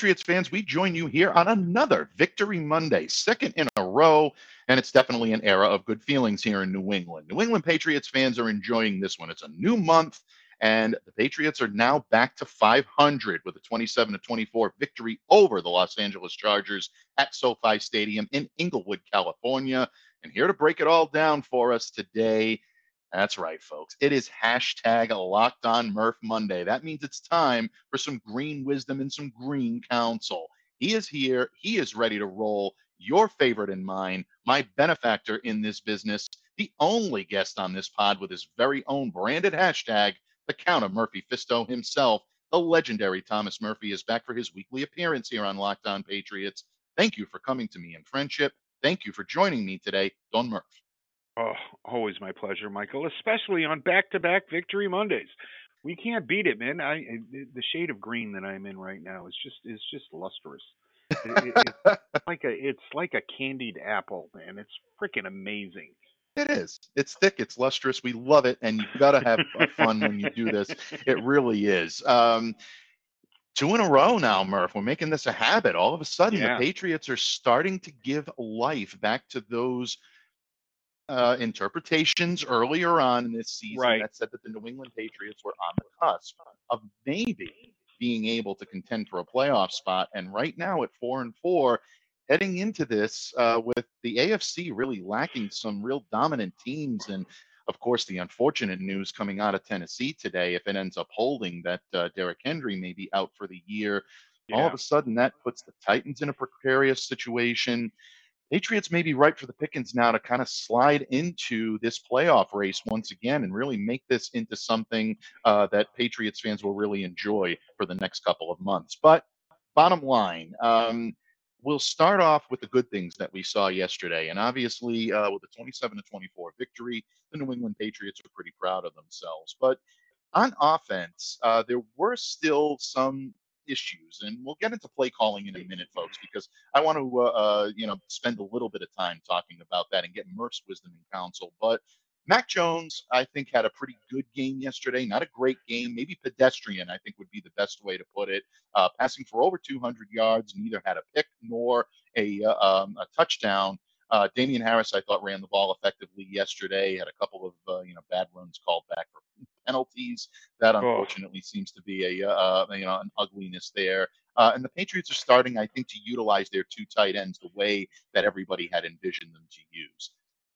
Patriots fans, we join you here on another Victory Monday, second in a row, and it's definitely an era of good feelings here in New England. New England Patriots fans are enjoying this one. It's a new month, and the Patriots are now back to 500 with a 27 to 24 victory over the Los Angeles Chargers at SoFi Stadium in Inglewood, California. And here to break it all down for us today that's right, folks. It is hashtag locked on Murph Monday. That means it's time for some green wisdom and some green counsel. He is here. He is ready to roll. Your favorite and mine, my benefactor in this business, the only guest on this pod with his very own branded hashtag, the Count of Murphy Fisto himself. The legendary Thomas Murphy is back for his weekly appearance here on Locked On Patriots. Thank you for coming to me in friendship. Thank you for joining me today, Don Murph. Oh, always my pleasure, Michael, especially on back-to-back victory Mondays. We can't beat it, man. I the shade of green that I'm in right now is just is just lustrous. It, it, it's like a it's like a candied apple, man. It's freaking amazing. It is. It's thick. It's lustrous. We love it, and you've got to have fun when you do this. It really is. Um, two in a row now, Murph. We're making this a habit. All of a sudden, yeah. the Patriots are starting to give life back to those uh, interpretations earlier on in this season right. that said that the New England Patriots were on the cusp of maybe being able to contend for a playoff spot. And right now at four and four, heading into this uh, with the AFC really lacking some real dominant teams. And of course, the unfortunate news coming out of Tennessee today, if it ends up holding that uh, Derrick Henry may be out for the year, yeah. all of a sudden that puts the Titans in a precarious situation. Patriots may be ripe for the pickings now to kind of slide into this playoff race once again and really make this into something uh, that Patriots fans will really enjoy for the next couple of months. But bottom line, um, we'll start off with the good things that we saw yesterday. And obviously, uh, with the 27 to 24 victory, the New England Patriots are pretty proud of themselves. But on offense, uh, there were still some issues. And we'll get into play calling in a minute, folks, because I want to, uh, uh, you know, spend a little bit of time talking about that and get Murph's wisdom and counsel. But Mac Jones, I think, had a pretty good game yesterday. Not a great game, maybe pedestrian, I think would be the best way to put it. Uh, passing for over 200 yards, neither had a pick nor a, uh, um, a touchdown. Uh, Damien Harris, I thought, ran the ball effectively yesterday. Had a couple of uh, you know bad runs called back for penalties. That unfortunately oh. seems to be a uh, you know an ugliness there. Uh, and the Patriots are starting, I think, to utilize their two tight ends the way that everybody had envisioned them to use.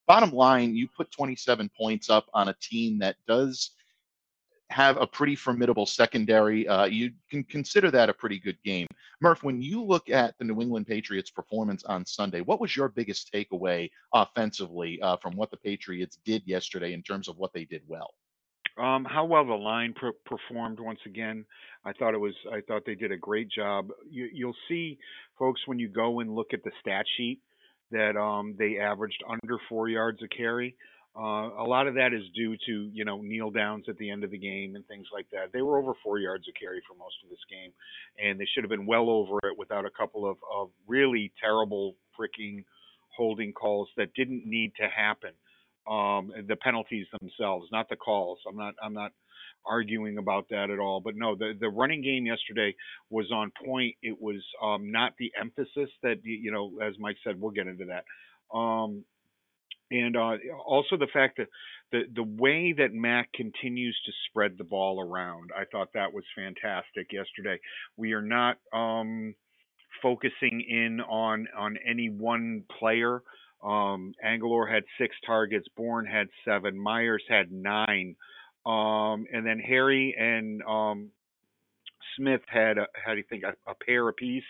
Bottom line, you put 27 points up on a team that does have a pretty formidable secondary. Uh, you can consider that a pretty good game. Murph, when you look at the New England Patriots' performance on Sunday, what was your biggest takeaway offensively uh, from what the Patriots did yesterday in terms of what they did well? Um, how well the line per- performed once again. I thought it was. I thought they did a great job. You, you'll see, folks, when you go and look at the stat sheet, that um, they averaged under four yards a carry. Uh, a lot of that is due to you know kneel downs at the end of the game and things like that. They were over four yards of carry for most of this game, and they should have been well over it without a couple of, of really terrible freaking holding calls that didn't need to happen. Um, the penalties themselves, not the calls. I'm not. I'm not arguing about that at all. But no, the the running game yesterday was on point. It was um, not the emphasis that you know, as Mike said. We'll get into that. Um, and uh, also the fact that the the way that Mac continues to spread the ball around, I thought that was fantastic yesterday. We are not um, focusing in on on any one player. Um, had six targets, Bourne had seven, Meyers had nine, um, and then Harry and um, Smith had a, how do you think a, a pair apiece.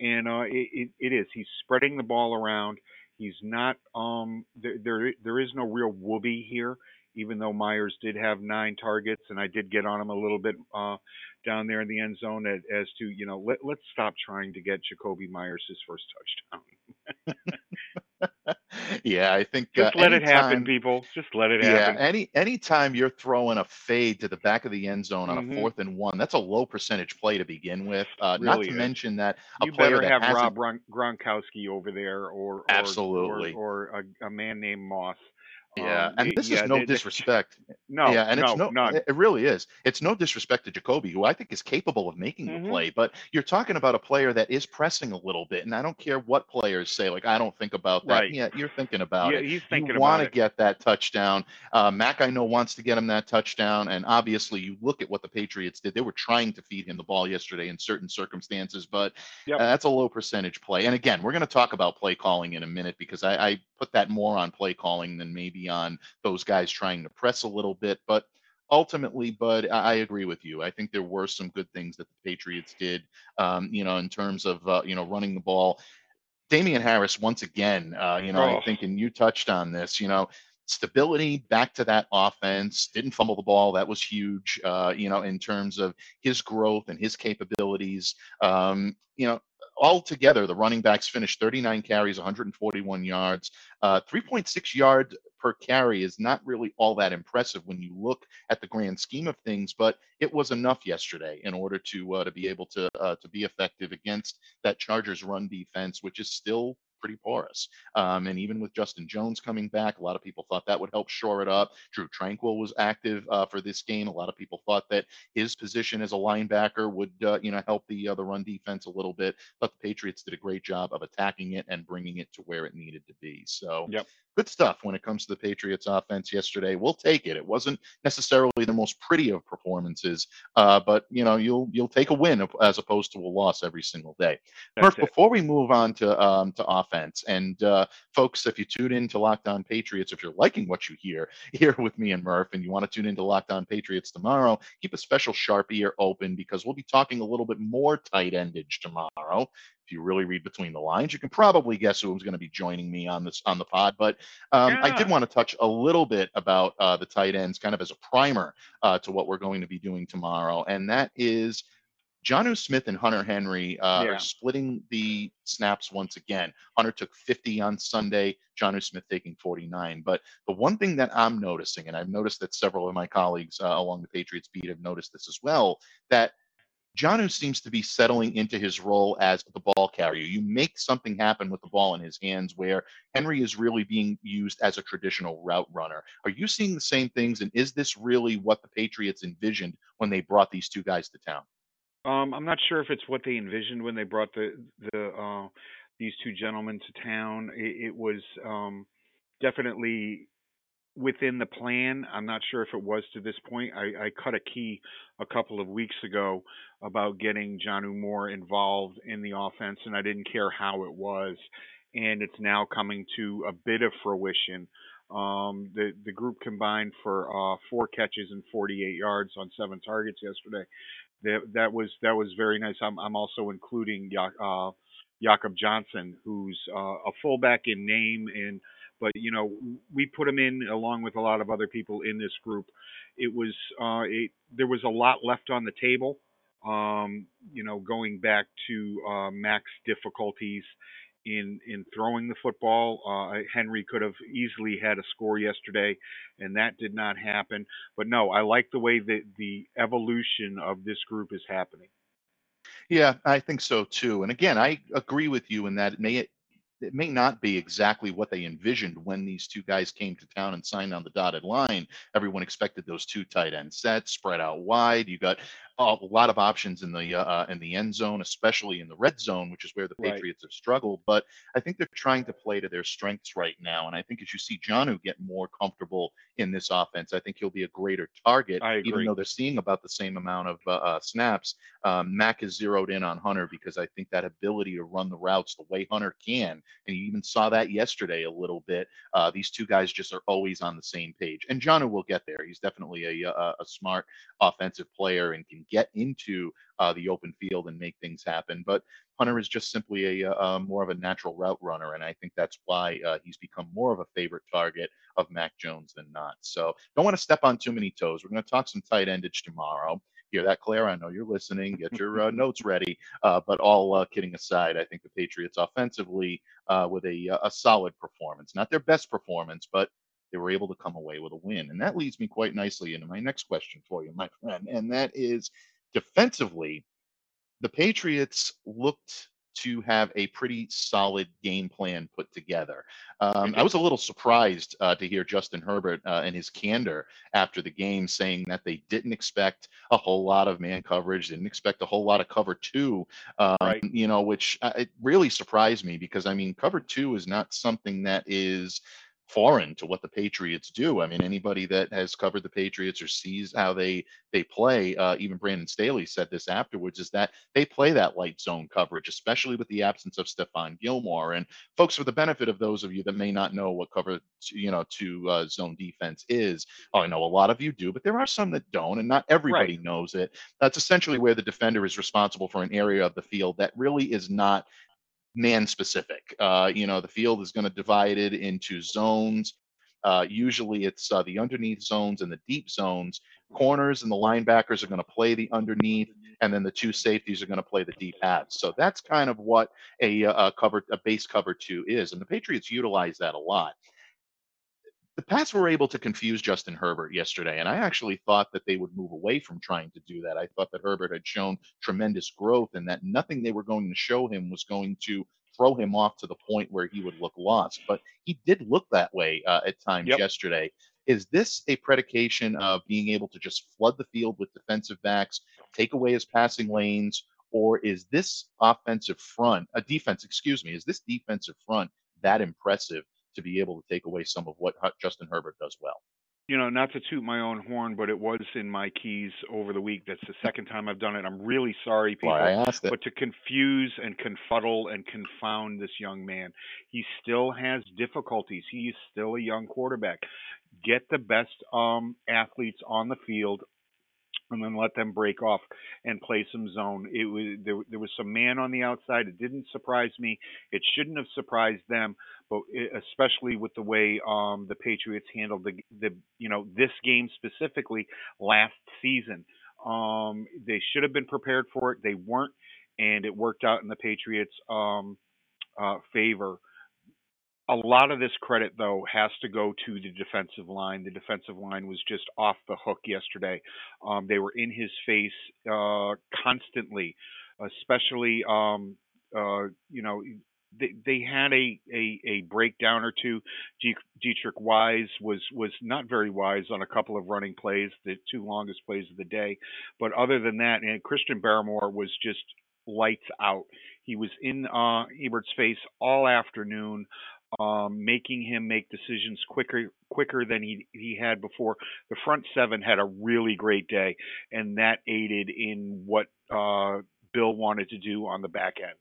And uh, it, it, it is he's spreading the ball around He's not um there there, there is no real whoopee here, even though Meyers did have nine targets and I did get on him a little bit uh down there in the end zone as, as to, you know, let let's stop trying to get Jakobi Meyers his first touchdown. Yeah, I think uh, Just let it happen, people. Just let it happen. Yeah, any anytime you're throwing a fade to the back of the end zone on a hmm fourth and one, that's a low percentage play to begin with. Uh, not to is. mention that a You player better have Rob Gronkowski over there, or or or absolutely, or a, a man named Moss. Yeah, Um, and this is no they, they, disrespect. no, Yeah, and it's no, no, none. it really is. It's no disrespect to Jakobi, who I think is capable of making the hmm play, but you're talking about a player that is pressing a little bit, and I don't care what players say, like, I don't think about that. Right. Yeah, you're thinking about Yeah, it. he's You want to get that touchdown. Uh, Mac, I know, wants to get him that touchdown, and obviously, you look at what the Patriots did. They were trying to feed him the ball yesterday in certain circumstances, but uh, that's a low percentage play. And again, we're going to talk about play calling in a minute because I, I put that more on play calling than maybe on those guys trying to press a little bit. But ultimately, Bud, I, I agree with you. I think there were some good things that the Patriots did, um, you know, in terms of, uh, you know, running the ball. Damien Harris, once again, uh, you know, I Oh, think, and you touched on this, you know, stability back to that offense, didn't fumble the ball. That was huge, uh, you know, in terms of his growth and his capabilities. Um, you know, altogether, the running backs finished 39 carries, 141 yards. Uh, 3.6 yard per carry is not really all that impressive when you look at the grand scheme of things, but it was enough yesterday in order to uh, to be able to uh, to be effective against that Chargers run defense, which is still pretty porous. Um, and even with Justin Jones coming back, a lot of people thought that would help shore it up. Drue Tranquill was active uh, for this game. A lot of people thought that his position as a linebacker would, uh, you know, help the uh, the run defense a little bit. But the Patriots did a great job of attacking it and bringing it to where it needed to be. So yep. Good stuff when it comes to the Patriots offense yesterday. We'll take it. It wasn't necessarily the most pretty of performances, uh, but you know you'll you'll take a win as opposed to a loss every single day. That's Murph, it. before we move on to um, to offense, and uh, folks, if you tune in to Locked On Patriots, if you're liking what you hear here with me and Murph, and you want to tune into Locked On Patriots tomorrow, keep a special sharp ear open because we'll be talking a little bit more tight endage tomorrow. If you really read between the lines, you can probably guess who's going to be joining me on this on the pod. But um, I did want to touch a little bit about uh, the tight ends, kind of as a primer uh, to what we're going to be doing tomorrow, and that is Jonnu Smith and Hunter Henry uh, Yeah. are splitting the snaps once again. Hunter took 50 on Sunday, Jonnu Smith taking 49. But the one thing that I'm noticing, and I've noticed that several of my colleagues uh, along the Patriots beat have noticed this as well, that Jonnu seems to be settling into his role as the ball carrier. You make something happen with the ball in his hands where Henry is really being used as a traditional route runner. Are you seeing the same things? And is this really what the Patriots envisioned when they brought these two guys to town? Um, I'm not sure if it's what they envisioned when they brought the the uh, these two gentlemen to town. It, it was um, definitely within the plan. I'm not sure if it was to this point. I, I cut a key a couple of weeks ago about getting John Moore involved in the offense, and I didn't care how it was. And it's now coming to a bit of fruition. Um, the the group combined for uh, four catches and 48 yards on seven targets yesterday. That that was that was very nice. I'm I'm also including uh, Jakob Johnson, who's uh, a fullback in name and but you know we put him in along with a lot of other people in this group. It was uh, it, there was a lot left on the table. Um, you know, going back to uh, Mac's difficulties in in throwing the football. Uh, Henry could have easily had a score yesterday, and that did not happen. But no, I like the way that the evolution of this group is happening. Yeah, I think so too. And again, I agree with you in that it may it may not be exactly what they envisioned when these two guys came to town and signed on the dotted line. Everyone expected those two tight end sets spread out wide. You got a lot of options in the uh, in the end zone, especially in the red zone, which is where the Right. Patriots have struggled. But I think they're trying to play to their strengths right now. And I think as you see Jonnu get more comfortable in this offense, I think he'll be a greater target. I Even though they're seeing about the same amount of uh, uh, snaps, um, Mac is zeroed in on Hunter because I think that ability to run the routes the way Hunter can, and you even saw that yesterday a little bit. Uh, these two guys just are always on the same page, and Jonnu will get there. He's definitely a, a, a smart offensive player and can get into uh, the open field and make things happen. But Hunter is just simply a, uh more of a natural route runner, and I think that's why uh, he's become more of a favorite target of Mac Jones than not. So don't want to step on too many toes. We're going to talk some tight endage tomorrow. Hear that, Claire? I know you're listening. Get your uh, notes ready. Uh, but all uh, kidding aside, I think the Patriots offensively uh, with a a solid performance, not their best performance, but they were able to come away with a win. And that leads me quite nicely into my next question for you, my friend, and that is defensively, the Patriots looked to have a pretty solid game plan put together. Um, I was a little surprised uh, to hear Justin Herbert uh, and his candor after the game saying that they didn't expect a whole lot of man coverage, didn't expect a whole lot of cover two, um, Right. you know, which uh, it really surprised me because I mean, cover two is not something that is foreign to what the Patriots do. I mean, anybody that has covered the Patriots or sees how they they play, uh, even Brandon Staley said this afterwards, is that they play that light zone coverage, especially with the absence of Stephon Gilmore. And folks, for the benefit of those of you that may not know what cover, you know, to uh, zone defense is, oh, I know a lot of you do, but there are some that don't, and not everybody knows it. That's essentially where the defender is responsible for an area of the field that really is not man specific. Uh, you know, the field is going to divide it into zones. Uh, usually it's uh, the underneath zones and the deep zones. Corners and the linebackers are going to play the underneath, and then the two safeties are going to play the deep halves. So that's kind of what a, uh, a cover, a base cover two is, and the Patriots utilize that a lot the Pats were able to confuse Justin Herbert yesterday, and I actually thought that they would move away from trying to do that. I thought that Herbert had shown tremendous growth and that nothing they were going to show him was going to throw him off to the point where he would look lost. But he did look that way uh, at times Yep. yesterday. Is this a predication of being able to just flood the field with defensive backs, take away his passing lanes, or is this offensive front, a defense, excuse me, is this defensive front that impressive to be able to take away some of what Justin Herbert does well? you know, not to toot my own horn, but it was in my keys over the week. That's the second time I've done it. I'm really sorry, people. Why I asked it. But to confuse and confuddle and confound this young man, he still has difficulties. He is still a young quarterback. Get the best um, athletes on the field and then let them break off and play some zone. It was there, there was some man on the outside. It didn't surprise me. It shouldn't have surprised them, but it, especially with the way um, the Patriots handled the the you know this game specifically last season. Um, they should have been prepared for it. They weren't, and it worked out in the Patriots' um, uh, favor. A lot of this credit, though, has to go to the defensive line. The defensive line was just off the hook yesterday. Um, they were in his face uh, constantly, especially, um, uh, you know, they, they had a, a, a breakdown or two. Deatrich Wise was, was not very wise on a couple of running plays, the two longest plays of the day. But other than that, and Christian Barmore was just lights out. He was in uh, Herbert's face all afternoon um, making him make decisions quicker quicker than he he had before. The front seven had a really great day, and that aided in what uh, Bill wanted to do on the back end.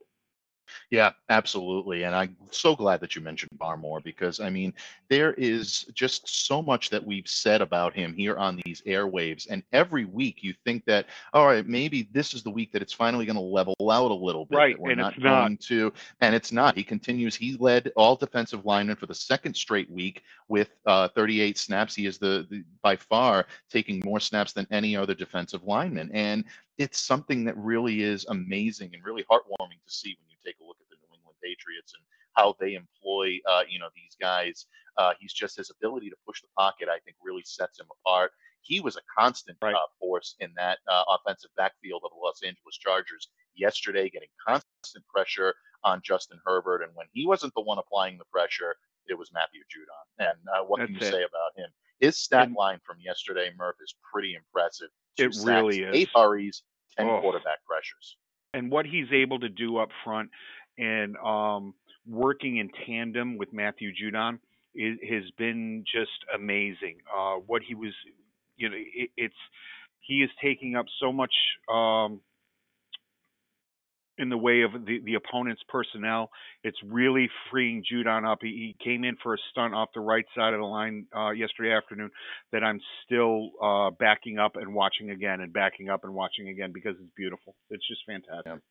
Yeah, absolutely. And I'm so glad that you mentioned Barmore because I mean, there is just so much that we've said about him here on these airwaves. And every week you think that, all right, maybe this is the week that it's finally going to level out a little bit. Right, we're and not it's not. going to, and it's not. He continues. He led all defensive linemen for the second straight week with uh, 38 snaps. He is the, the by far taking more snaps than any other defensive lineman. And it's something that really is amazing and really heartwarming to see when you take a look at the New England Patriots and how they employ, uh, you know, these guys. Uh, he's just his ability to push the pocket, I think, really sets him apart. He was a constant Right. uh, force in that uh, offensive backfield of the Los Angeles Chargers yesterday, getting constant pressure on Justin Herbert. And when he wasn't the one applying the pressure, it was Matthew Judon. And uh, what can you it. say about him? His stat And- line from yesterday, Murph, is pretty impressive. Two It sacks, really is. Eight hurries, ten Oh. quarterback pressures. and what he's able to do up front and um, working in tandem with Matthew Judon is, has been just amazing. Uh, what he was, you know, it, it's he is taking up so much um, in the way of the, the opponent's personnel. It's really freeing Judon up. He, he came in for a stunt off the right side of the line uh, yesterday afternoon that I'm still uh, backing up and watching again and backing up and watching again because it's beautiful. It's just fantastic.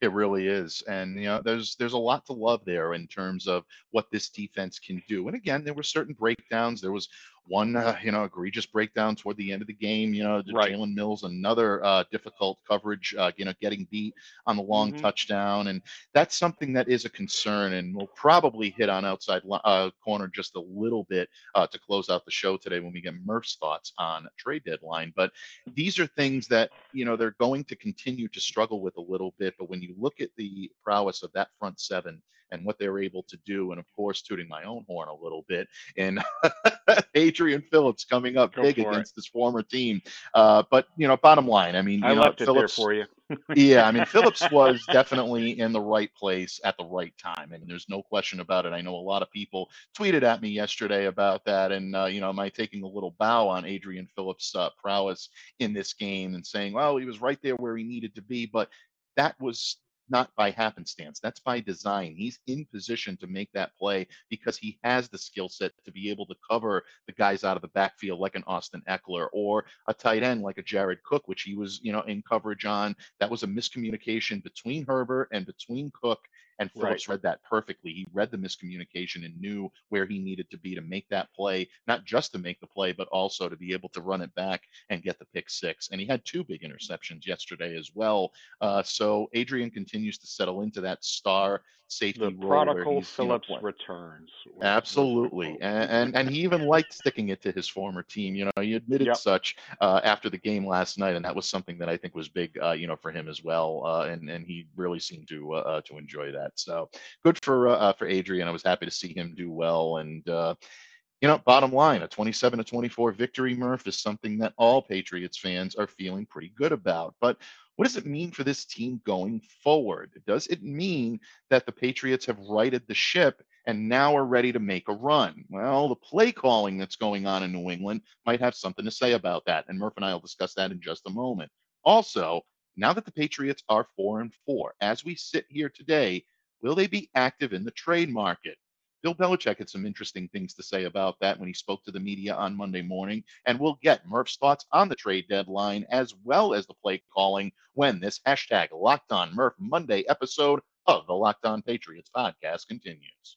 It really is, and you know, there's there's a lot to love there in terms of what this defense can do. And again, there were certain breakdowns. There was one, uh, you know, egregious breakdown toward the end of the game. You know, Right. Jalen Mills, another uh, difficult coverage. Uh, you know, getting beat on the long Mhm. touchdown, and that's something that is a concern. And we'll probably hit on outside uh, corner just a little bit uh, to close out the show today when we get Murph's thoughts on trade deadline. But these are things that you know they're going to continue to struggle with a little bit. But when you look at the prowess of that front seven and what they're able to do, and of course, tooting my own horn a little bit, and Adrian Phillips coming up Go big for it. against his former team. Uh, but you know, bottom line, I mean, you I know, left it there for you. yeah, I mean, Phillips was definitely in the right place at the right time, and there's no question about it. I know a lot of people tweeted at me yesterday about that, and uh, you know, am I taking a little bow on Adrian Phillips' uh, prowess in this game and saying, well, he was right there where he needed to be, but that was not by happenstance. That's by design. He's in position to make that play because he has the skill set to be able to cover the guys out of the backfield like an Austin Ekeler or a tight end like a Jared Cook, which he was, you know, in coverage on. That was a miscommunication between Herbert and between Cook. And Phillips read that perfectly. He read the miscommunication and knew where he needed to be to make that play, not just to make the play, but also to be able to run it back and get the pick six. And he had two big interceptions yesterday as well. Uh, so Adrian continues to settle into that star safety The role. prodigal Phillips returns. was- was the Absolutely, and, and and he even liked sticking it to his former team. You know, he admitted Yep. such uh, after the game last night, and that was something that I think was big, uh, you know, for him as well. Uh, and and he really seemed to uh, uh, to enjoy that. So good for uh, uh, for Adrian. I was happy to see him do well, and uh, you know, bottom line, a 27 to 24 victory, Murph, is something that all Patriots fans are feeling pretty good about. But what does it mean for this team going forward? Does it mean that the Patriots have righted the ship and now are ready to make a run? Well, the play calling that's going on in New England might have something to say about that. And Murph and I will discuss that in just a moment. Also, now that the Patriots are four and four, as we sit here today, will they be active in the trade market? Bill Belichick had some interesting things to say about that when he spoke to the media on Monday morning, and we'll get Murph's thoughts on the trade deadline as well as the play calling when this hashtag Locked On Murph Monday episode of the Locked On Patriots podcast continues.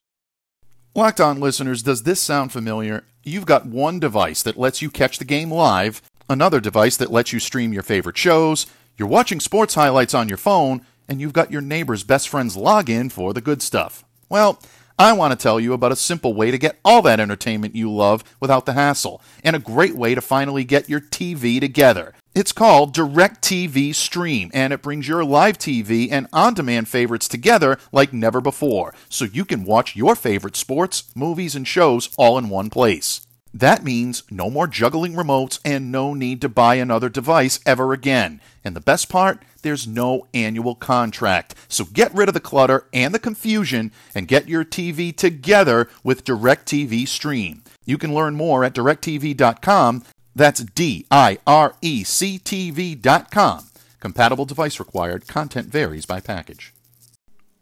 Locked on listeners, does this sound familiar? You've got one device that lets you catch the game live, another device that lets you stream your favorite shows, you're watching sports highlights on your phone, and you've got your neighbor's best friend's login for the good stuff. Well, I want to tell you about a simple way to get all that entertainment you love without the hassle, and a great way to finally get your TV together. It's called DirecTV Stream, and it brings your live TV and on demand favorites together like never before, so you can watch your favorite sports, movies, and shows all in one place. That means no more juggling remotes and no need to buy another device ever again. And the best part, there's no annual contract. So get rid of the clutter and the confusion and get your TV together with DirecTV Stream. You can learn more at directv.com. That's D I R E C T V.com. Compatible device required. Content varies by package.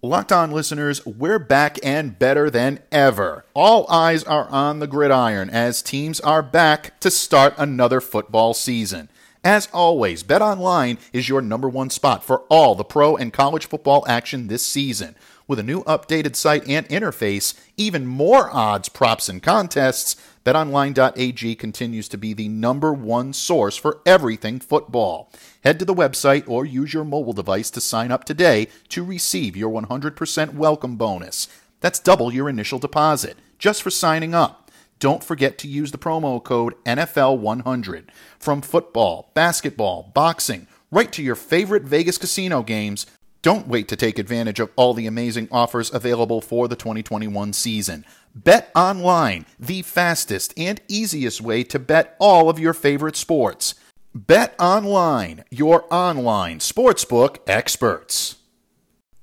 Locked on listeners, we're back and better than ever. All eyes are on the gridiron as teams are back to start another football season. As always, BetOnline is your number one spot for all the pro and college football action this season. With a new updated site and interface, even more odds, props, and contests, BetOnline.ag continues to be the number one source for everything football. Head to the website or use your mobile device to sign up today to receive your 100% welcome bonus. That's double your initial deposit just for signing up. Don't forget to use the promo code NFL100. From football, basketball, boxing, right to your favorite Vegas casino games, don't wait to take advantage of all the amazing offers available for the 2021 season. Bet online, the fastest and easiest way to bet all of your favorite sports. Bet online, your online sportsbook experts.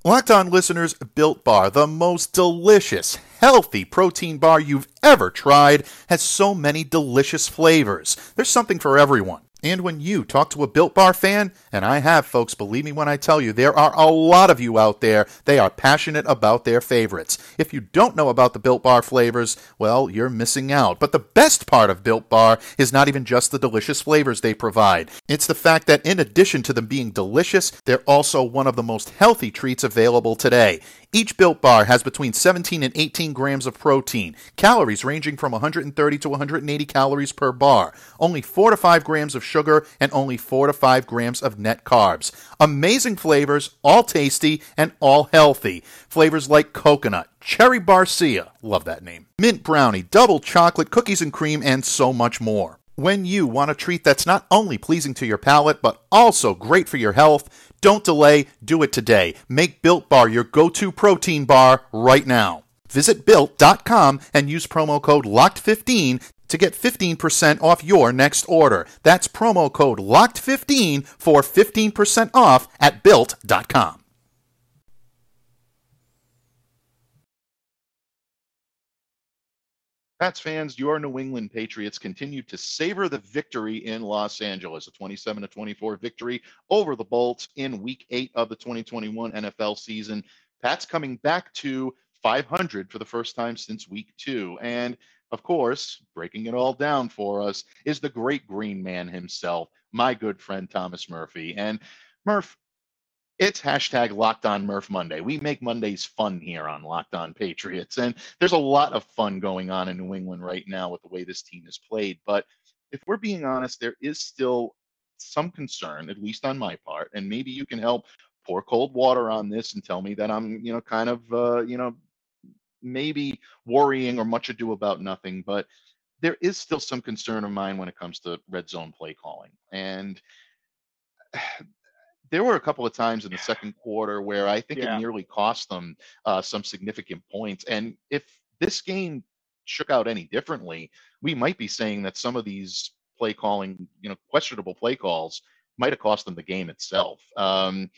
Locked on listeners, Built Bar, the most delicious, healthy protein bar you've ever tried, has so many delicious flavors. There's something for everyone. And when you talk to a Built Bar fan, and I have folks, believe me when I tell you, there are a lot of you out there, they are passionate about their favorites. If you don't know about the Built Bar flavors, well, you're missing out. But the best part of Built Bar is not even just the delicious flavors they provide. It's the fact that in addition to them being delicious, they're also one of the most healthy treats available today. Each Built Bar has between 17 and 18 grams of protein, calories ranging from 130 to 180 calories per bar, only 4 to 5 grams of sugar, and only 4 to 5 grams of net carbs. Amazing flavors, all tasty and all healthy. Flavors like coconut, cherry barcia, love that name, mint brownie, double chocolate, cookies and cream, and so much more. When you want a treat that's not only pleasing to your palate, but also great for your health, don't delay, do it today. Make Built Bar your go to protein bar right now. Visit built.com and use promo code LOCKED15 to get 15% off your next order. That's promo code LOCKED15 for 15% off at built.com. Pats fans, your New England Patriots continue to savor the victory in Los Angeles, a 27 to 24 victory over the Bolts in week 8 of the 2021 NFL season. Pats coming back to 500 for the first time since week 2 and of course, breaking it all down for us is the great green man himself, my good friend Thomas Murphy. And Murph, it's hashtag Locked On Murph Monday. We make Mondays fun here on Locked On Patriots, and there's a lot of fun going on in New England right now with the way this team is played. But if we're being honest, there is still some concern, at least on my part, and maybe you can help pour cold water on this and tell me that I'm, you know, kind of, uh, you know, maybe worrying or much ado about nothing. But there is still some concern of mine when it comes to red zone play calling, and there were a couple of times in the second quarter where I think Yeah. it nearly cost them uh, some significant points. And if this game shook out any differently, we might be saying that some of these play calling, you know, questionable play calls might have cost them the game itself. Um,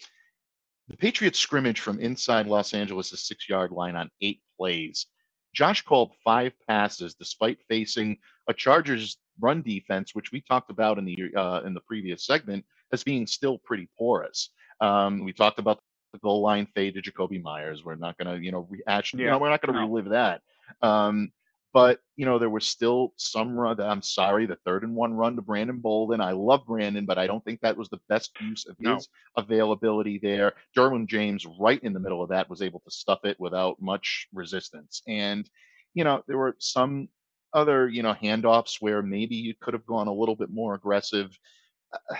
the Patriots scrimmage from inside Los Angeles' six yard line on eight plays. Josh called five passes despite facing a Chargers run defense, which we talked about in the uh, in the previous segment as being still pretty porous. Um, we talked about the goal line fade to Jakobi Meyers. We're not going to, you know. You Yeah, know, we're not going to no. relive that. Um, but you know, there was still some run. I'm sorry, the third and one run to Brandon Bolden. I love Brandon, but I don't think that was the best use of No. his availability there. Derwin James, right in the middle of that, was able to stuff it without much resistance. And you know, there were some other, you know, handoffs where maybe you could have gone a little bit more aggressive. Uh,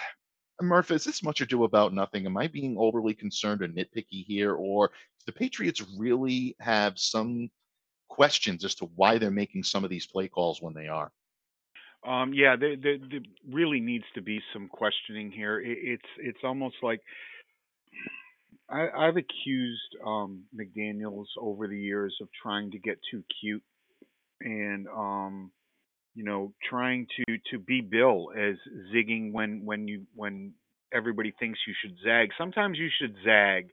Murph, is this much ado about nothing? Am I being overly concerned or nitpicky here, or do the Patriots really have some questions as to why they're making some of these play calls when they are? Um, yeah, there, there, there really needs to be some questioning here. It, it's it's almost like I, I've accused um, McDaniels over the years of trying to get too cute and um, you know trying to to be Bill as zigging when when you when everybody thinks you should zag. Sometimes you should zag,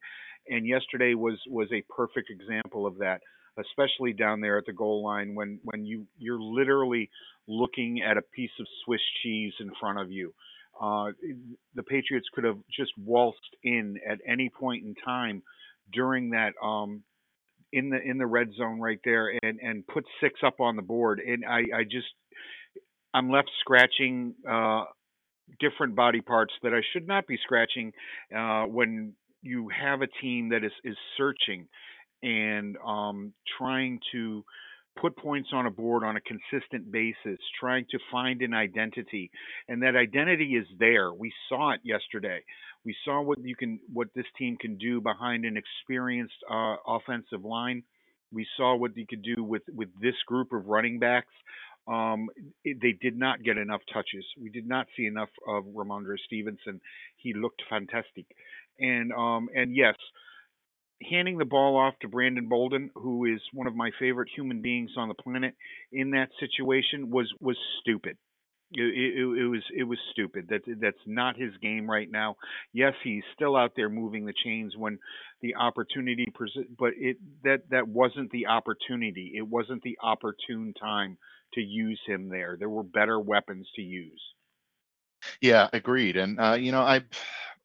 and yesterday was was a perfect example of that, especially down there at the goal line when when you you're literally looking at a piece of Swiss cheese in front of you. Uh, the Patriots could have just waltzed in at any point in time during that um, in the in the red zone right there and and put six up on the board. And I I just I'm left scratching uh, different body parts that I should not be scratching uh, when you have a team that is is searching and um, trying to put points on a board on a consistent basis, trying to find an identity, and that identity is there. We saw it yesterday. We saw what you can, what this team can do behind an experienced uh, offensive line. We saw what you could do with with this group of running backs. Um, it, they did not get enough touches. We did not see enough of Rhamondre Stevenson. He looked fantastic, and um, and yes, handing the ball off to Brandon Bolden, who is one of my favorite human beings on the planet, in that situation was was stupid. It, it, it was it was stupid. That that's not his game right now. Yes, he's still out there moving the chains when the opportunity present, but it that that wasn't the opportunity. It wasn't the opportune time to use him there. There were better weapons to use. Yeah, agreed. And uh, you know, I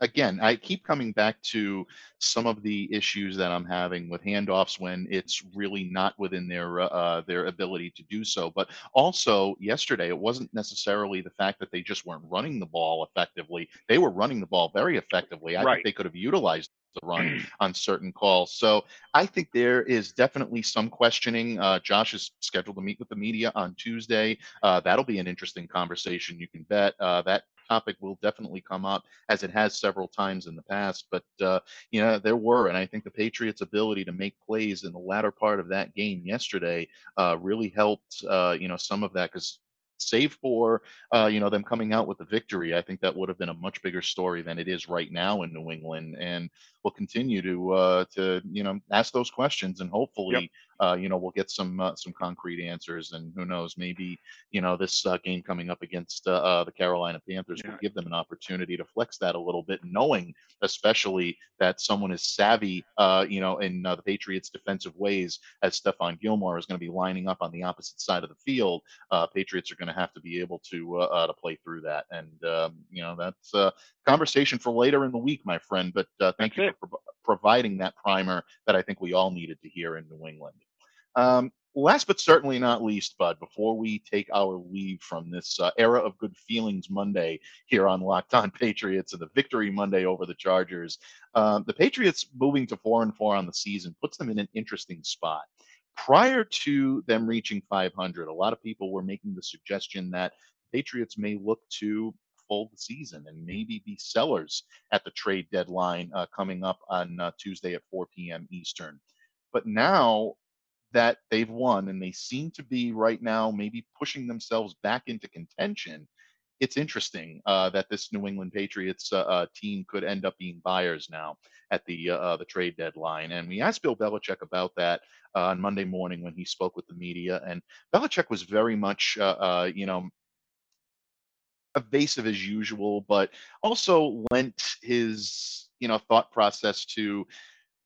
again, I keep coming back to some of the issues that I'm having with handoffs when it's really not within their uh, uh, their ability to do so. But also, yesterday it wasn't necessarily the fact that they just weren't running the ball effectively. They were running the ball very effectively. I Right. think they could have utilized the run on certain calls. So I think there is definitely some questioning. Uh, Josh is scheduled to meet with the media on Tuesday. Uh, that'll be an interesting conversation. You can bet uh, that topic will definitely come up as it has several times in the past. But uh, you know there were, and I think the Patriots' ability to make plays in the latter part of that game yesterday uh, really helped. Uh, you know some of that because. Save for uh, you know them coming out with the victory, I think that would have been a much bigger story than it is right now in New England, and we'll continue to uh, to you know ask those questions, and Yep. hopefully uh, you know we'll get some uh, some concrete answers, and who knows, maybe you know this uh, game coming up against uh, uh, the Carolina Panthers will give them an opportunity to flex that a little bit, knowing especially that someone is savvy, uh, you know, in uh, the Patriots' defensive ways, as Stephon Gilmore is going to be lining up on the opposite side of the field. Uh, Patriots are going to have to be able to to play through that, and um, you know that's a conversation for later in the week, my friend. But uh, thank That's you providing that primer that I think we all needed to hear in New England. Um, last but certainly not least, Bud, before we take our leave from this uh, era of good feelings Monday here on Locked On Patriots and the victory Monday over the Chargers, um, the Patriots moving to four and four on the season puts them in an interesting spot. Prior to them reaching 500, a lot of people were making the suggestion that Patriots may look to fold the season and maybe be sellers at the trade deadline uh, coming up on uh, Tuesday at 4 p.m. Eastern. But now that they've won and they seem to be right now maybe pushing themselves back into contention, it's interesting uh, that this New England Patriots uh, uh, team could end up being buyers now at the uh, uh, the trade deadline. And we asked Bill Belichick about that uh, on Monday morning when he spoke with the media, and Belichick was very much, you know, evasive as usual, but also lent his, you know, thought process to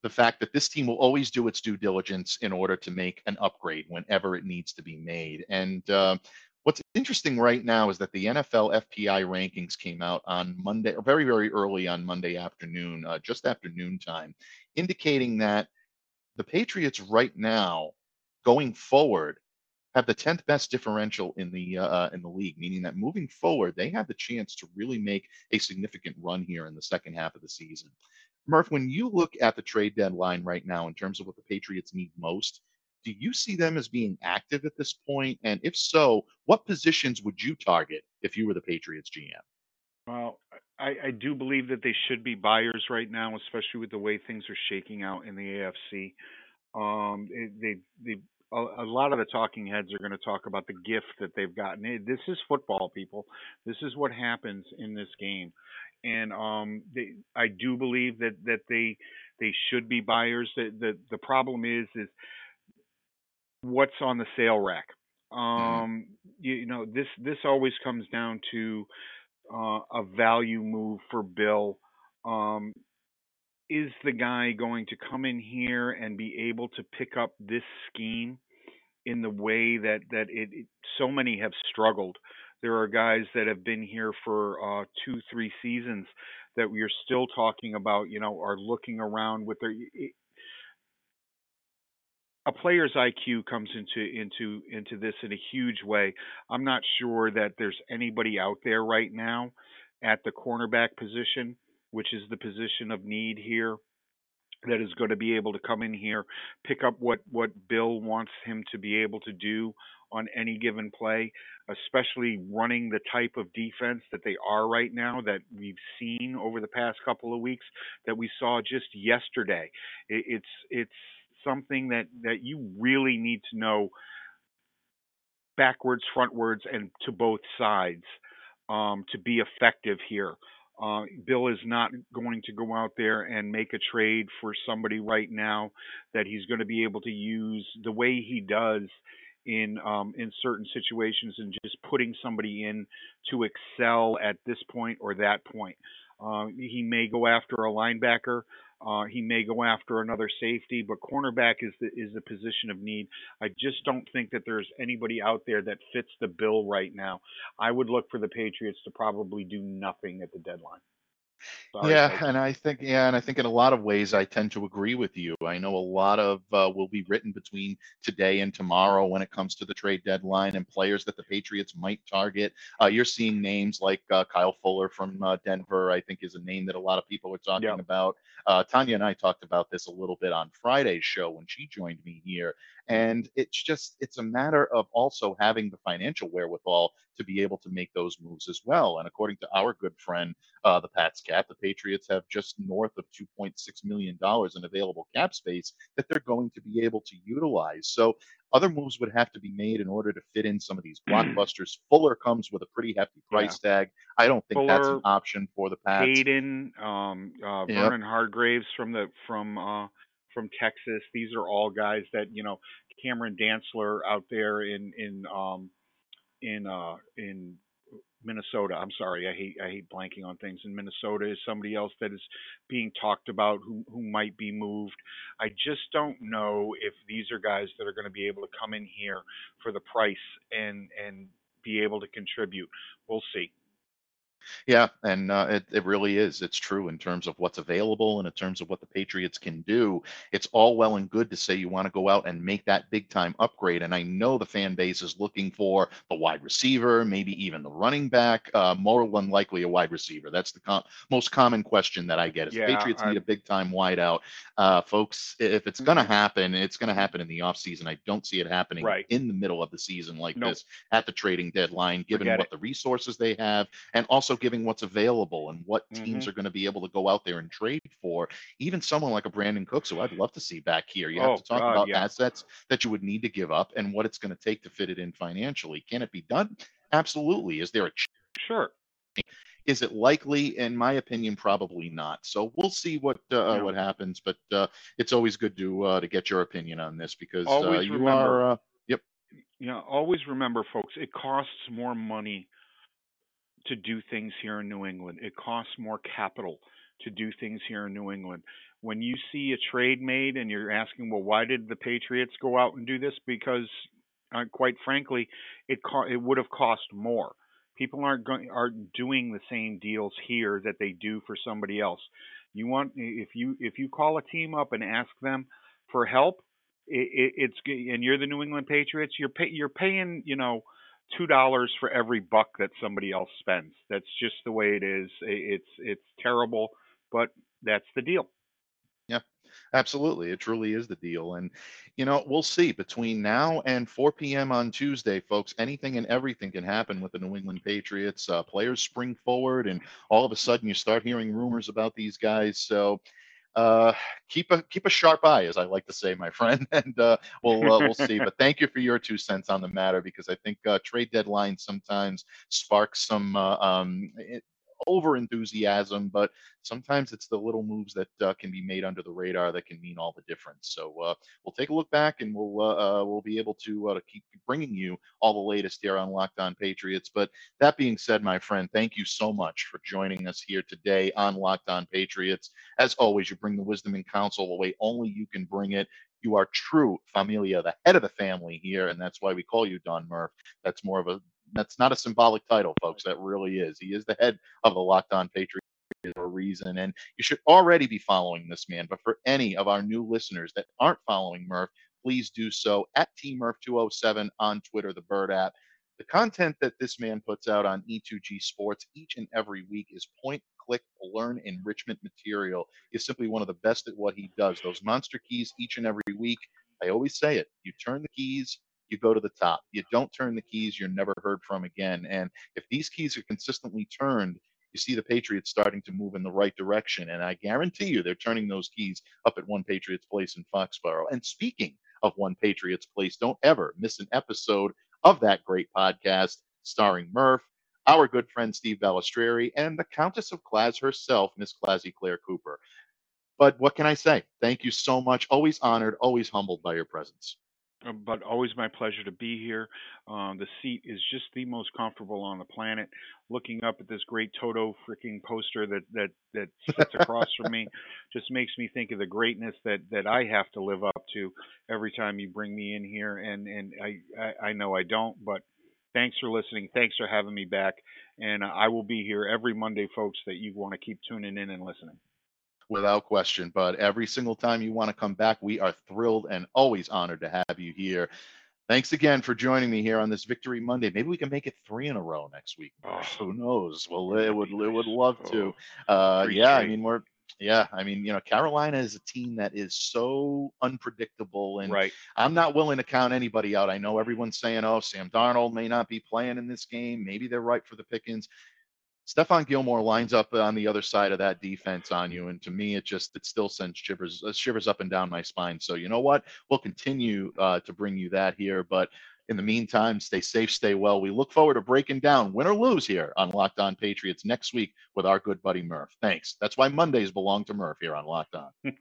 the fact that this team will always do its due diligence in order to make an upgrade whenever it needs to be made. And uh, what's interesting right now is that the NFL FPI rankings came out on Monday, or very, very early on Monday afternoon, uh, just after noontime, indicating that the Patriots right now, going forward, have the 10th best differential in the uh, in the league, meaning that moving forward, they have the chance to really make a significant run here in the second half of the season. Murph, when you look at the trade deadline right now in terms of what the Patriots need most, do you see them as being active at this point? And if so, what positions would you target if you were the Patriots GM? Well, I, I do believe that they should be buyers right now, especially with the way things are shaking out in the AFC. Um, they, they, a, a lot of the talking heads are going to talk about the gift that they've gotten. This is football, people. This is what happens in this game, and um, they, I do believe that that they they should be buyers. The the, the problem is is what's on the sale rack. Um, you, you know, this this always comes down to uh, a value move for Bill. Um, is the guy going to come in here and be able to pick up this scheme in the way that that it, it so many have struggled? There are guys that have been here for uh, two, three seasons that we are still talking about. You know, are looking around with their. It, a player's IQ comes into into into this in a huge way. I'm not sure that there's anybody out there right now at the cornerback position, which is the position of need here, that is going to be able to come in here, pick up what what Bill wants him to be able to do on any given play, especially running the type of defense that they are right now that we've seen over the past couple of weeks that we saw just yesterday. It, it's it's something that that you really need to know backwards, frontwards, and to both sides um, to be effective here. Uh, Bill is not going to go out there and make a trade for somebody right now that he's going to be able to use the way he does in um, in certain situations and just putting somebody in to excel at this point or that point. Uh, he may go after a linebacker Uh, he may go after another safety, but cornerback is the is the position of need. I just don't think that there's anybody out there that fits the bill right now. I would look for the Patriots to probably do nothing at the deadline. Sorry, yeah, and I think yeah, and I think in a lot of ways I tend to agree with you. I know a lot of uh, will be written between today and tomorrow when it comes to the trade deadline and players that the Patriots might target. Uh, you're seeing names like uh, Kyle Fuller from uh, Denver. I think is a name that a lot of people are talking yep. about. Uh, Tanya and I talked about this a little bit on Friday's show when she joined me here, and it's just it's a matter of also having the financial wherewithal to be able to make those moves as well. And according to our good friend, uh, the Pats Cap, the Patriots have just north of $2.6 million in available cap space that they're going to be able to utilize. So other moves would have to be made in order to fit in some of these blockbusters. Fuller comes with a pretty hefty price yeah. tag. I don't think Fuller, that's an option for the Pats. Hayden, um, uh, Vernon yep. Hargreaves from the from uh, from Texas. These are all guys that you know. Cameron Dantzler out there in in um, in uh, in Minnesota. I'm sorry, I hate I hate blanking on things. In Minnesota is somebody else that is being talked about who who might be moved. I just don't know if these are guys that are going to be able to come in here for the price and and be able to contribute. We'll see. Yeah, and uh, it, it really is. It's true in terms of what's available and in terms of what the Patriots can do. It's all well and good to say you want to go out and make that big time upgrade. And I know the fan base is looking for the wide receiver, maybe even the running back, uh, more than likely a wide receiver. That's the com- most common question that I get is yeah, the Patriots I... need a big time wideout. Uh, folks, if it's going to happen, it's going to happen in the offseason. I don't see it happening right. in the middle of the season like nope. this at the trading deadline, given Forget what it. the resources they have and also also giving what's available and what teams mm-hmm. are going to be able to go out there and trade for. Even someone like a Brandin Cooks, who I'd love to see back here. You have oh, to talk God, about yeah. assets that you would need to give up and what it's going to take to fit it in financially. Can it be done? Absolutely. Is there a sure? Is it likely? In my opinion, probably not. So we'll see what uh, yeah. what happens. But uh, it's always good to uh, to get your opinion on this because uh, you remember, are. Uh, yep. Yeah. Always remember, folks. It costs more money to do things here in New England. It costs more capital to do things here in New England. When you see a trade made and you're asking, well, why did the Patriots go out and do this? Because, uh, quite frankly, it co- it would have cost more. People aren't going aren't doing the same deals here that they do for somebody else. You want if you if you call a team up and ask them for help, it, it, it's and you're the New England Patriots. You're pay, you're paying you know two dollars for every buck that somebody else spends. That's just the way it is. It's it's terrible, but that's the deal. Yeah, absolutely. It truly is the deal. And, you know, we'll see between now and 4 p.m. on Tuesday, folks. Anything and everything can happen with the New England Patriots. Uh, players spring forward, and all of a sudden you start hearing rumors about these guys. So, uh, keep a keep a sharp eye, as I like to say, my friend, and uh, we'll uh, we'll see. But thank you for your two cents on the matter because I think uh, trade deadlines sometimes spark some uh, um, over enthusiasm, but sometimes it's the little moves that uh, can be made under the radar that can mean all the difference. So uh, we'll take a look back, and we'll uh, uh we'll be able to, uh, to keep bringing you all the latest here on Locked On Patriots. But that being said, my friend, thank you so much for joining us here today on Locked On Patriots. As always, you bring the wisdom and counsel the way only you can bring it. You are true familia, the head of the family here, and that's why we call you Don Murph. That's more of a that's not a symbolic title, folks. That really is. He is the head of the Locked On Patriots for a reason, and you should already be following this man. But for any of our new listeners that aren't following Murph, please do so at tmurph207 on Twitter, the Bird app. The content that this man puts out on E2G Sports each and every week is point, click, learn enrichment material. Is simply one of the best at what he does. Those monster keys each and every week. I always say it. You turn the keys, you go to the top. You don't turn the keys, you're never heard from again. And if these keys are consistently turned, you see the Patriots starting to move in the right direction. And I guarantee you they're turning those keys up at One Patriots Place in Foxborough. And speaking of One Patriots Place, don't ever miss an episode of that great podcast starring Murph, our good friend Steve Balestrieri, and the Countess of Claz herself, Miss Classy Claire Cooper. But what can I say? Thank you so much. Always honored, always humbled by your presence. Uh, but always my pleasure to be here. Um, the seat is just the most comfortable on the planet. Looking up at this great Toto freaking poster that that that sits across from me, just makes me think of the greatness that that I have to live up to every time you bring me in here. And and I I, I know I don't, but thanks for listening. Thanks for having me back. And I will be here every Monday, folks. That you want to keep tuning in and listening without question. But every single time you want to come back, we are thrilled and always honored to have you here. Thanks again for joining me here on this Victory Monday. Maybe we can make it three in a row next week. Oh, Who knows? Well, it would it would love to. Oh, uh, yeah, I mean we're yeah, I mean, you know, Carolina is a team that is so unpredictable, and right. I'm not willing to count anybody out. I know everyone's saying, "Oh, Sam Darnold may not be playing in this game. Maybe they're right for the Pickens." Stephon Gilmore lines up on the other side of that defense on you, and to me, it just it still sends shivers uh, shivers up and down my spine. So you know what? We'll continue uh, to bring you that here, but in the meantime, stay safe, stay well. We look forward to breaking down win or lose here on Locked On Patriots next week with our good buddy Murph. Thanks. That's why Mondays belong to Murph here on Locked On.